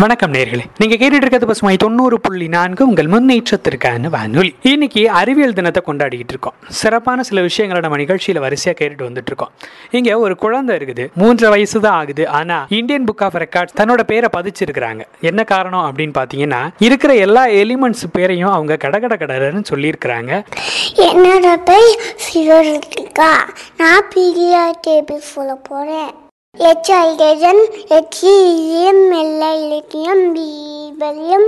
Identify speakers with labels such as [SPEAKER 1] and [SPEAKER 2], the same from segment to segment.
[SPEAKER 1] வணக்கம் நேர்களே. நீங்க கேட்டுட்டு இருக்கிறது பசுமை தொண்ணூறு புள்ளி நான்கு உங்கள் முன்னேற்றத்திற்கான வானொலி. இன்னைக்கு அறிவியல் தினத்தை கொண்டாடிக்கிட்டு இருக்கோம். சிறப்பான சில விஷயங்களை நம்ம நிகழ்ச்சியில வரிசையா கேட்டுட்டு வந்துட்டு இருக்கோம். இங்க ஒரு குழந்தை இருக்குது. மூன்று வயசு தான் ஆகுது. ஆனா இந்தியன் புக் ஆஃப் ரெக்கார்ட்ஸ் தன்னோட பேரை பதிச்சிருக்கிறாங்க. என்ன காரணம் அப்படின்னு பாத்தீங்கன்னா இருக்கிற எல்லா எலிமெண்ட்ஸ் பேரையும் அவங்க கடகட கடன்னு சொல்லியிருக்கிறாங்க.
[SPEAKER 2] என்னோட பேர் சிவரிகா நான் பீடியா டேபிள் போல போறேன். H hydrogen ஹெச்இஎம் L lithium B beryllium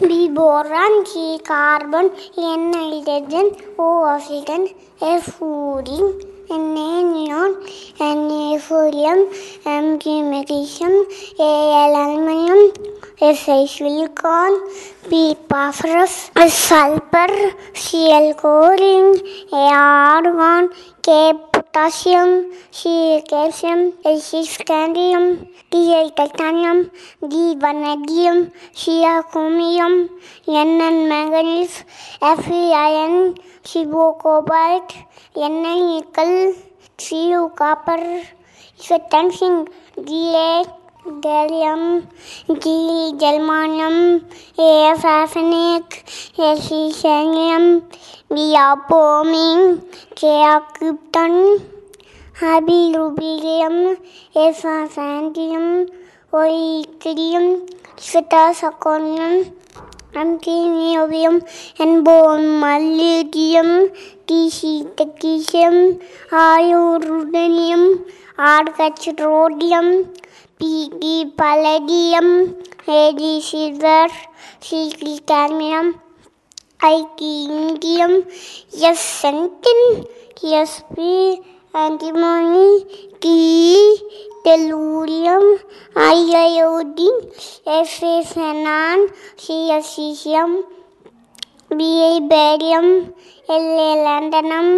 [SPEAKER 2] B boron C carbon N hydrogen O oxygen F fluorine N neon N ஃபோரியம் M G magnesium A L aluminium S I silicon P phosphorus sulphur C L chlorine A argon K potassium C calcium S C scandium T I titanium D vanadium chia chromium என்என் manganese F E iron சிபோ cobalt எண்ணெய் nickel C U copper டென்சிங் DA gallium, germanium, A, arsenic, S, selenium, B, bromine, K, krypton, Hb, rubidium, F, santium, O, yttrium, and T, niobium, and bone, molybdenum, T, tacticium, R, ஆர்கச்ரோடியம் P D palladium A G silver C D cadmium I N indium S சென்டின் S B antimony T tellurium iodine எஃப்எஸ்என்ஆன் சிஎஸ்சிசியம் B A barium L A lanthanum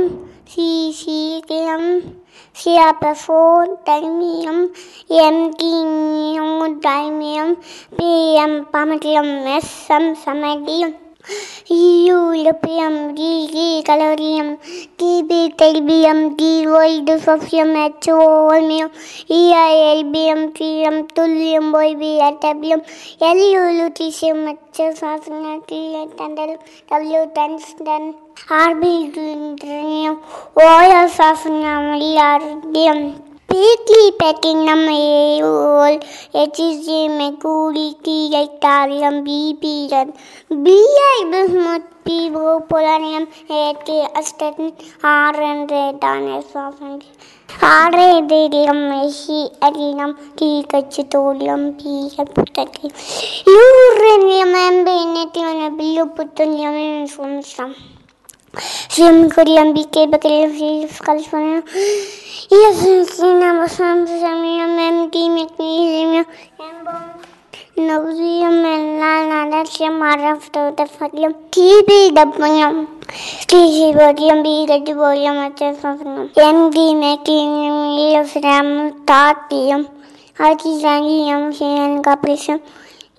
[SPEAKER 2] சிசிடிஎம் சியாபஃபோன் தைமியம் M கிங்யோ டைமியம் P M promethium S M samarium E لقيم جي كالوريم كي بي تلبيم كي ويد صفيم اتوميم إيا يلبيم فيم تليم بوي بي اتبليم يليولو تيسيم اتساسنا كي اتندل تبلو تنسدن R B O S F നമ്മളെല്ലാവരുടെയും speedily packing नम और एचजे में कूड़ी की गई तारीम बी पीरन बी आई बहुमत पी वो पुरानियम है के अस्टन आर एन रे दाने साफन आर ए दे रियम में ही अरिनम की कच्च तोलियम पी है पुत्र यूरेनियम एम बेने तीन बिल्लू पुत्र नियम सुन Jim Goodyear BK Bakery of California. Yes, Sina Bosam Samia Mem Magnesium and Noxium and Lana Datium are of the Fagium TB Dapunium TG Bodium B Gadiboyum at the Fagnum MD Magnesium of Ram Tatium Artisanium and Capricium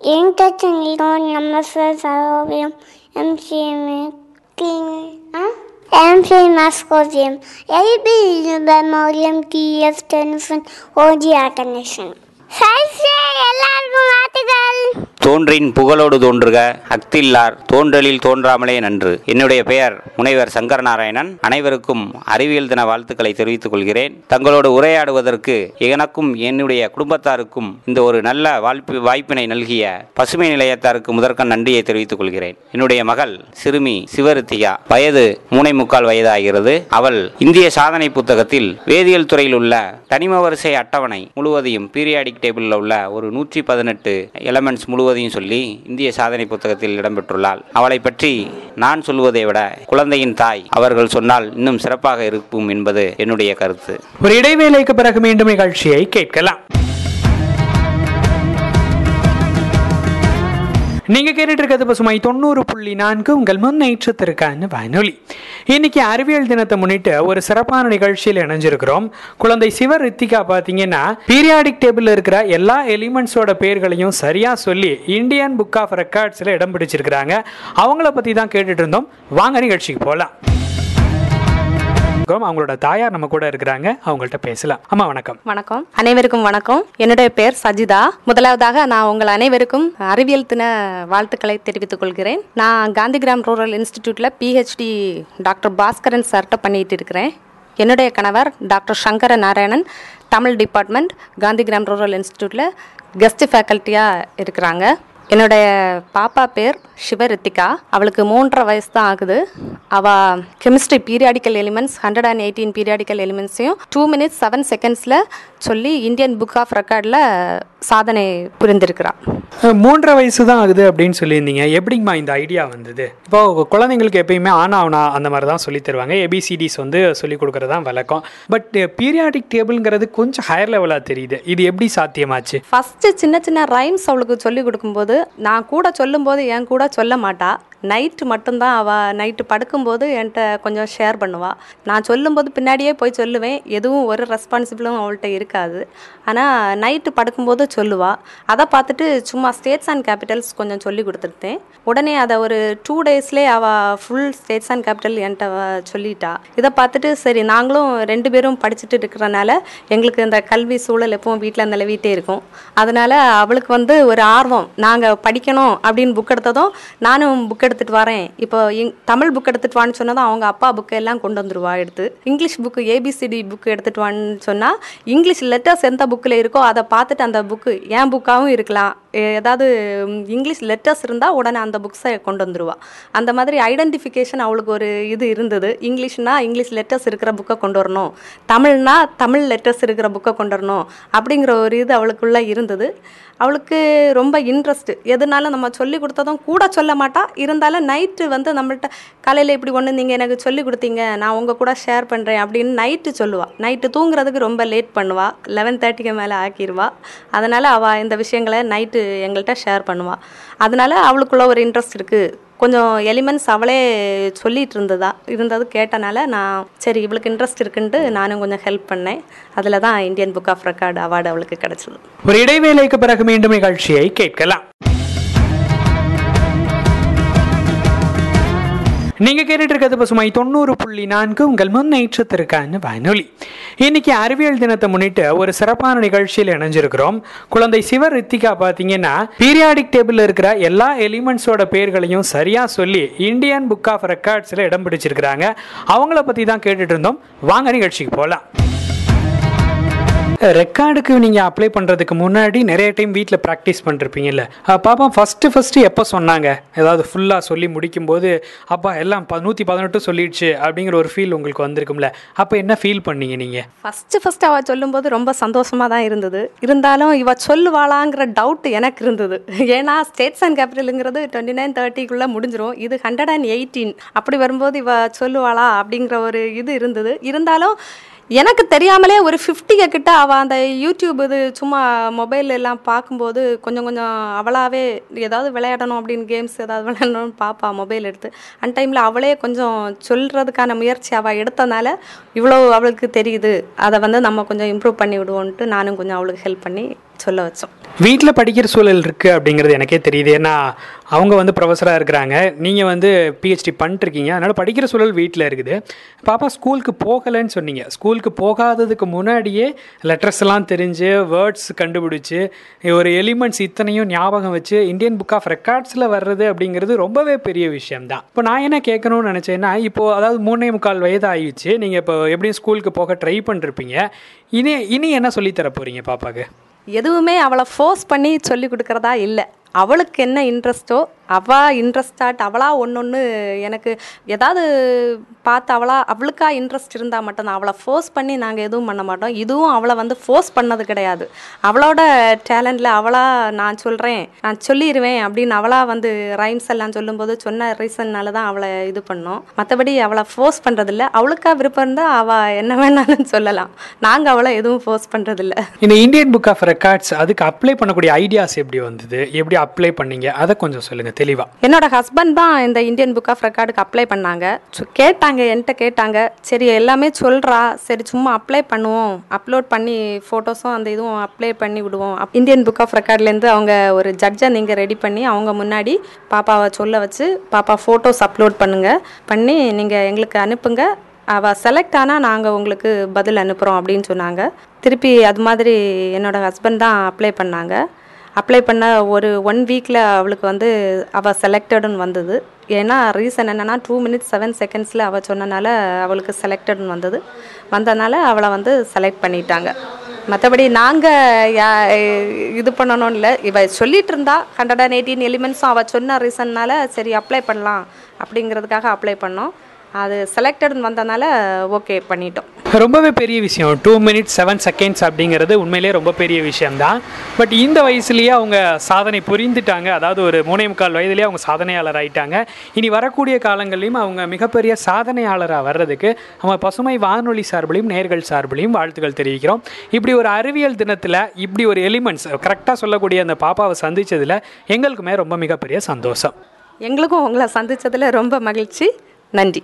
[SPEAKER 2] Intertonium of Farovium MCM Empfehlen Maskosim. Я люблю морем Киев, Тенфен, Оди Аканешин. Сайсе, Элар Гуматигал.
[SPEAKER 3] தோன்றின் புகழோடு தோன்றுக அக்தில்லார் தோன்றலில் தோன்றாமலே நன்று. என்னுடைய பெயர் முனைவர் சங்கரநாராயணன். அனைவருக்கும் அறிவியல் தின வாழ்த்துக்களை தெரிவித்துக் கொள்கிறேன். தங்களோடு உரையாடுவதற்கு எனக்கும் என்னுடைய குடும்பத்தாருக்கும் இந்த ஒரு நல்ல வாய்ப்பு வாய்ப்பினை நல்கிய பசுமை நிலையத்தாருக்கு முதற்கண் நன்றியை தெரிவித்துக் கொள்கிறேன். என்னுடைய மகள் சிறுமி சிவருத்திகா. வயது மூனை முக்கால் வயதாகிறது. அவள் இந்திய சாதனை புத்தகத்தில் வேதியியல் துறையில் உள்ள தனிம வரிசை அட்டவணை முழுவதையும் பீரியாடிக் டேபிளில் உள்ள ஒரு நூற்றி பதினெட்டு எலமெண்ட்ஸ் முழுவதையும் சொல்லி இந்திய சாதனை புத்தகத்தில் இடம்பெற்றுள்ளாள். அவளை பற்றி நான் சொல்வதை விட குழந்தையின் தாய் அவர்கள் சொன்னால் இன்னும் சிறப்பாக இருக்கும் என்பது என்னுடைய கருத்து.
[SPEAKER 1] ஒரு இடைவேளைக்கு பிறகு மீண்டும் நிகழ்ச்சியை கேட்கலாம். நீங்க கேட்டுட்டு இருக்கிறது பசுமை தொண்ணூறு புள்ளி நான்கு உங்கள் முன்னேற்றத்திற்கான வானொலி. இன்னைக்கு அறிவியல் தினத்தை முன்னிட்டு ஒரு சிறப்பான நிகழ்ச்சியில் இணைஞ்சிருக்கிறோம். குழந்தை சிவ ரித்திகா பார்த்தீங்கன்னா பீரியாடிக் டேபிளில் இருக்கிற எல்லா எலிமெண்ட்ஸோட பேர்களையும் சரியா சொல்லி இந்தியன் புக் ஆஃப் ரெக்கார்ட்ஸில் இடம் பிடிச்சிருக்கிறாங்க. அவங்கள பற்றி தான் கேட்டுட்டு இருந்தோம் வாங்க நிகழ்ச்சிக்கு போகலாம் அவங்களோட தாயார் நம்ம கூட இருக்கிறாங்க. அவங்கள்ட்ட பேசலாம். அம்மா வணக்கம்.
[SPEAKER 4] வணக்கம். அனைவருக்கும் வணக்கம். என்னுடைய பெயர் சஜிதா. முதலாவதாக நான் உங்கள் அனைவருக்கும் அறிவியல் தின வாழ்த்துக்களை தெரிவித்துக் கொள்கிறேன். நான் காந்திகிராம் ரூரல் இன்ஸ்டிடியூட்ல பிஹெச்டி டாக்டர் பாஸ்கரன் சார்ட்ட பண்ணிட்டு இருக்கிறேன். என்னுடைய கணவர் doctor Sankara Narayanan Tamil department Gandhigram rural இன்ஸ்டிடியூட்ல guest ஃபேக்கல்ட்டியாக இருக்கிறாங்க. என்னுடைய பாப்பா பேர் சிவரித்திகா. அவளுக்கு மூன்றரை வயசு தான் ஆகுது அவள் chemistry periodical elements hundred and eighteen periodical எலிமெண்ட்ஸையும் two minutes seven செகண்ட்ஸில் சொல்லி இந்தியன் புக் ஆஃப் ரெக்கார்டில் சாதனை புரிந்திருக்கிறாள்
[SPEAKER 1] அஹ், மூன்றரை வயசு தான் ஆகுது அப்படின்னு சொல்லியிருந்தீங்க. எப்படிங்கம்மா இந்த ஐடியா வந்தது? இப்போ குழந்தைங்களுக்கு எப்பயுமே ஆனா ஆனா அந்த மாதிரி தான் சொல்லி தருவாங்க ஏபிசிடிஸ் வந்து சொல்லி கொடுக்கறது தான் வழக்கம் பட் பீரியாடிக் டேபிள்ங்கிறது கொஞ்சம் ஹையர் லெவலாக தெரியுது. இது எப்படி சாத்தியமாச்சு?
[SPEAKER 4] ஃபஸ்ட்டு சின்ன சின்ன ரைம்ஸ் அவளுக்கு சொல்லி கொடுக்கும்போது நான் கூட சொல்லும்போது என் கூட சொல்ல மாட்டா. நைட்டு மட்டும்தான் அவள் நைட்டு படுக்கும்போது என்கிட்ட கொஞ்சம் ஷேர் பண்ணுவாள் நான் சொல்லும்போது பின்னாடியே போய் சொல்லுவேன். எதுவும் ஒரு ரெஸ்பான்சிபிளும் அவள்கிட்ட இருக்காது. ஆனால் நைட்டு படுக்கும்போது சொல்லுவாள் அதை பார்த்துட்டு சும்மா ஸ்டேட்ஸ் அண்ட் கேபிட்டல்ஸ் கொஞ்சம் சொல்லி கொடுத்துருந்தேன் உடனே அதை ஒரு டூ டேஸ்லேயே அவள் ஃபுல் ஸ்டேட்ஸ் அண்ட் கேபிட்டல் என்கிட்ட சொல்லிட்டா. இதை பார்த்துட்டு சரி நாங்களும் ரெண்டு பேரும் படிச்சுட்டு இருக்கிறனால எங்களுக்கு இந்த கல்வி சூழல் எப்பவும் வீட்டில் நிலவிட்டே இருக்கும். அதனால் அவளுக்கு வந்து ஒரு ஆர்வம். நாங்கள் படிக்கணும் அப்படின்னு புக் எடுத்ததும் நானும் புக் எடுத்துகிட்டு வரேன். இப்போ தமிழ் புக் எடுத்துகிட்டு வான்னு சொன்னதும் அவங்க அப்பா புக்கை எல்லாம் கொண்டு வந்துருவா எடுத்து. இங்கிலீஷ் புக்கு ஏபிசிடி புக்கு எடுத்துகிட்டு வான்னு சொன்னால் இங்கிலீஷ் லெட்டர்ஸ் எந்த புக்கில் இருக்கோ அதை பார்த்துட்டு அந்த புக்கு என் புக்காகவும் இருக்கலாம். ஏதாவது இங்கிலீஷ் லெட்டர்ஸ் இருந்தால் உடனே அந்த புக்ஸை கொண்டு வந்துடுவா அந்த மாதிரி ஐடென்டிஃபிகேஷன் அவளுக்கு ஒரு இது இருந்தது. இங்கிலீஷ்னா இங்கிலீஷ் லெட்டர்ஸ் இருக்கிற புக்கை கொண்டு வரணும். தமிழ்னா தமிழ் லெட்டர்ஸ் இருக்கிற புக்கை கொண்டு வரணும். அப்படிங்கிற ஒரு இது அவளுக்குள்ளே இருந்தது. அவளுக்கு ரொம்ப இன்ட்ரெஸ்ட் எதுனாலும் நம்ம சொல்லி கொடுத்ததும் கூட சொல்ல மாட்டா. இருந்தாலும் நைட்டு வந்து நம்மள்கிட்ட காலையில் இப்படி ஒன்று நீங்கள் எனக்கு சொல்லி கொடுத்தீங்க. நான் உங்கள் கூட ஷேர் பண்ணுறேன் அப்படின்னு நைட்டு சொல்லுவாள் நைட்டு தூங்குறதுக்கு ரொம்ப லேட் பண்ணுவா. லெவன் தேர்ட்டிக்கு மேலே ஆக்கிடுவா அதனால் அவள் இந்த விஷயங்களை நைட்டு எங்கள்கிட்ட ஷேர் பண்ணுவாள் அதனால் அவளுக்குள்ள ஒரு இன்ட்ரெஸ்ட் இருக்குது கொஞ்சம் எலிமெண்ட்ஸ் அவளே சொல்லிட்டு இருந்ததா இருந்தது கேட்டனால நான் சரி இவளுக்கு இன்ட்ரெஸ்ட் இருக்குன்ட்டு நானும் கொஞ்சம் ஹெல்ப் பண்ணேன். அதில் தான் Indian book of record award அவளுக்கு கிடச்சிது.
[SPEAKER 1] ஒரு இடைவேளைக்கு பிறகு மீண்டும் நிகழ்ச்சியை கேட்கலாம். நீங்க கேட்டுட்டு இருக்கிறது பசுமை தொண்ணூறு புள்ளி நான்கு உங்கள் முன்னேற்றத்திற்கான வானொலி. இன்னைக்கு அறிவியல் தினத்தை முன்னிட்டு ஒரு சிறப்பான நிகழ்ச்சியில் இணைஞ்சிருக்கிறோம். குழந்தை சிவ ரித்திகா பார்த்தீங்கன்னா பீரியாடிக் டேபிள்ல இருக்கிற எல்லா எலிமெண்ட்ஸோட பேர்களையும் சரியா சொல்லி இந்தியன் புக் ஆஃப் ரெக்கார்ட்ஸ்ல இடம் பிடிச்சிருக்கிறாங்க. அவங்கள பத்தி தான் கேட்டுட்டு இருந்தோம் வாங்க நிகழ்ச்சிக்கு போகலாம் ரெக்கார்டுக்கு நீங்கள் அப்ளை பண்ணுறதுக்கு முன்னாடி நிறைய டைம் வீட்டில் ப்ராக்டிஸ் பண்ணிருப்பீங்கல்ல. பாப்பா ஃபஸ்ட்டு ஃபஸ்ட்டு எப்போ சொன்னாங்க? ஏதாவது ஃபுல்லாக சொல்லி முடிக்கும்போது அப்பா எல்லாம் ப நூற்றி பதினெட்டு சொல்லிடுச்சு அப்படிங்கிற ஒரு ஃபீல் உங்களுக்கு வந்திருக்கும்ல. அப்போ என்ன ஃபீல் பண்ணீங்க நீங்கள்
[SPEAKER 4] ஃபஸ்ட்டு ஃபஸ்ட்டு அவள் சொல்லும்போது ரொம்ப சந்தோஷமாக தான் இருந்தது. இருந்தாலும் இவள் சொல்லுவாளாங்கிற டவுட் எனக்கு இருந்தது. ஏன்னா ஸ்டேட்ஸ் அண்ட் கேபிட்டலுங்கிறது டுவெண்ட்டி நைன் தேர்ட்டிக்குள்ளே முடிஞ்சிரும். இது ஹண்ட்ரட் அண்ட் எயிட்டீன் அப்படி வரும்போது இவள் சொல்லுவாளா அப்படிங்கிற ஒரு இது இருந்தது. இருந்தாலும் எனக்கு தெரியாமலே ஒரு ஃபிஃப்டிக்கு கிட்ட அவள் அந்த யூடியூப் இது சும்மா மொபைல் எல்லாம் பார்க்கும்போது கொஞ்சம் கொஞ்சம் அவளாவே ஏதாவது விளையாடணும் அப்படின்னு கேம்ஸ் ஏதாவது விளையாடணும்னு பார்ப்பா மொபைல் எடுத்து. அந்த டைமில் அவளே கொஞ்சம் சொல்கிறதுக்கான முயற்சி அவள் எடுத்தனால இவ்வளோ அவளுக்கு தெரியுது. அதை வந்து நம்ம கொஞ்சம் இம்ப்ரூவ் பண்ணி விடுவோன்ட்டு நானும் கொஞ்சம் அவளுக்கு ஹெல்ப் பண்ணி சொல்ல வச்சோம்.
[SPEAKER 1] வீட்டில் படிக்கிற சூழல் இருக்குது அப்படிங்கிறது எனக்கே தெரியுது. ஏன்னா அவங்க வந்து ப்ரொஃபஸராக இருக்கிறாங்க. நீங்கள் வந்து பிஹெச்டி பண்ணிட்டுருக்கீங்க. அதனால் படிக்கிற சூழல் வீட்டில் இருக்குது. பாப்பா ஸ்கூலுக்கு போகலைன்னு சொன்னீங்க. ஸ்கூலுக்கு போகாததுக்கு முன்னாடியே லெட்டர்ஸ் எல்லாம் தெரிஞ்சு வேர்ட்ஸ் கண்டுபிடிச்சு ஒரு எலிமெண்ட்ஸ் இத்தனையும் ஞாபகம் வச்சு இந்தியன் புக் ஆஃப் ரெக்கார்ட்ஸில் வர்றது அப்படிங்கிறது ரொம்பவே பெரிய விஷயம் தான் இப்போ நான் என்ன கேட்கணும்னு நினச்சேன்னா இப்போது அதாவது மூணே முக்கால் வயது ஆயிடுச்சு நீங்கள் இப்போ எப்படியும் ஸ்கூலுக்கு போக ட்ரை பண்ணிருப்பீங்க. இனி இனி என்ன சொல்லித் தர போகிறீங்க பாப்பாவுக்கு
[SPEAKER 4] எதுவுமே அவளை ஃபோர்ஸ் பண்ணி சொல்லி கொடுக்குறதா இல்லை. அவளுக்கு என்ன இன்ட்ரெஸ்ட்டோ அவள் இன்ட்ரெஸ்டாட் அவளாக ஒன்று ஒன்று எனக்கு ஏதாவது பார்த்து அவளா அவளுக்கா இன்ட்ரெஸ்ட் இருந்தால் மட்டும்தான். அவளை ஃபோர்ஸ் பண்ணி நாங்கள் எதுவும் பண்ண மாட்டோம். இதுவும் அவளை வந்து ஃபோர்ஸ் பண்ணது கிடையாது. அவளோட டேலண்டில் அவளாக நான் சொல்கிறேன் நான் சொல்லிடுவேன் அப்படின்னு அவளா வந்து ரைம்ஸ் எல்லாம் சொல்லும்போது சொன்ன ரீசன்னால தான் அவளை இது பண்ணோம். மற்றபடி அவளை ஃபோர்ஸ் பண்ணுறதில்ல அவளுக்கா விருப்பம் இருந்தால் அவள் என்ன வேணாலும் சொல்லலாம். நாங்கள் அவளை எதுவும் ஃபோர்ஸ் பண்ணுறதில்ல
[SPEAKER 1] இந்த இந்தியன் புக் ஆஃப் ரெக்கார்ட்ஸ் அதுக்கு அப்ளை பண்ணக்கூடிய ஐடியாஸ் எப்படி வந்தது? எப்படி அப்ளை பண்ணீங்க? அதை கொஞ்சம் சொல்லுங்க தெளிவாக
[SPEAKER 4] என்னோட ஹஸ்பண்ட் தான் இந்த இந்தியன் புக் ஆஃப் ரெக்கார்டுக்கு அப்ளை பண்ணாங்க. கேட்டாங்க என்கிட்ட கேட்டாங்க. சரி எல்லாமே சொல்கிறா சரி சும்மா அப்ளை பண்ணுவோம். அப்லோட் பண்ணி ஃபோட்டோஸும் அந்த இதுவும் அப்ளை பண்ணி விடுவோம். இந்தியன் புக் ஆஃப் ரெக்கார்ட்லேருந்து அவங்க ஒரு ஜட்ஜை நீங்கள் ரெடி பண்ணி அவங்க முன்னாடி பாப்பாவை சொல்ல வச்சு பாப்பா ஃபோட்டோஸ் அப்லோட் பண்ணுங்க. பண்ணி நீங்கள் எங்களுக்கு அனுப்புங்க. அவள் செலக்ட் ஆனால் நாங்கள் உங்களுக்கு பதில் அனுப்புகிறோம் அப்படின்னு சொன்னாங்க. திருப்பி அது மாதிரி என்னோடய ஹஸ்பண்ட் தான் அப்ளை பண்ணாங்க. அப்ளை பண்ண ஒரு ஒன் வீக்கில் அவளுக்கு வந்து அவள் செலக்டடுன்னு வந்தது. ஏன்னா ரீசன் என்னென்னா டூ மினிட்ஸ் செவன் செகண்ட்ஸில் அவள் சொன்னனால அவளுக்கு செலக்டடுன்னு வந்தது. வந்தனால அவளை வந்து செலக்ட் பண்ணிட்டாங்க. மற்றபடி நாங்கள் யா இது பண்ணணும் இல்லை. இவ சொல்லிட்டு இருந்தா ஹண்ட்ரட் அண்ட் எயிட்டீன் எலிமெண்ட்ஸும் அவள் சொன்ன ரீசன்னால சரி அப்ளை பண்ணலாம். அப்படிங்கிறதுக்காக அப்ளை பண்ணோம். அது செலக்டட்னு வந்தனால ஓகே பண்ணிட்டோம்.
[SPEAKER 1] ரொம்பவே பெரிய விஷயம். டூ மினிட்ஸ் செவன் செகண்ட்ஸ் அப்படிங்கிறது உண்மையிலேயே ரொம்ப பெரிய விஷயம்தான். பட் இந்த வயசுலேயே அவங்க சாதனை புரிந்துட்டாங்க. அதாவது ஒரு மூணே முக்கால் வயதுலேயே அவங்க சாதனையாளர் ஆகிட்டாங்க இனி வரக்கூடிய காலங்கள்லையும் அவங்க மிகப்பெரிய சாதனையாளராக வர்றதுக்கு நம்ம பசுமை வானொலி சார்பிலையும் நேர்கள் சார்பிலையும் வாழ்த்துக்கள் தெரிவிக்கிறோம். இப்படி ஒரு அறிவியல் தினத்தில் இப்படி ஒரு எலிமெண்ட்ஸ் கரெக்டாக சொல்லக்கூடிய அந்த பாப்பாவை சந்தித்ததில் எங்களுக்குமே ரொம்ப மிகப்பெரிய சந்தோஷம்.
[SPEAKER 4] எங்களுக்கும் உங்களை சந்தித்ததில் ரொம்ப மகிழ்ச்சி. நன்றி.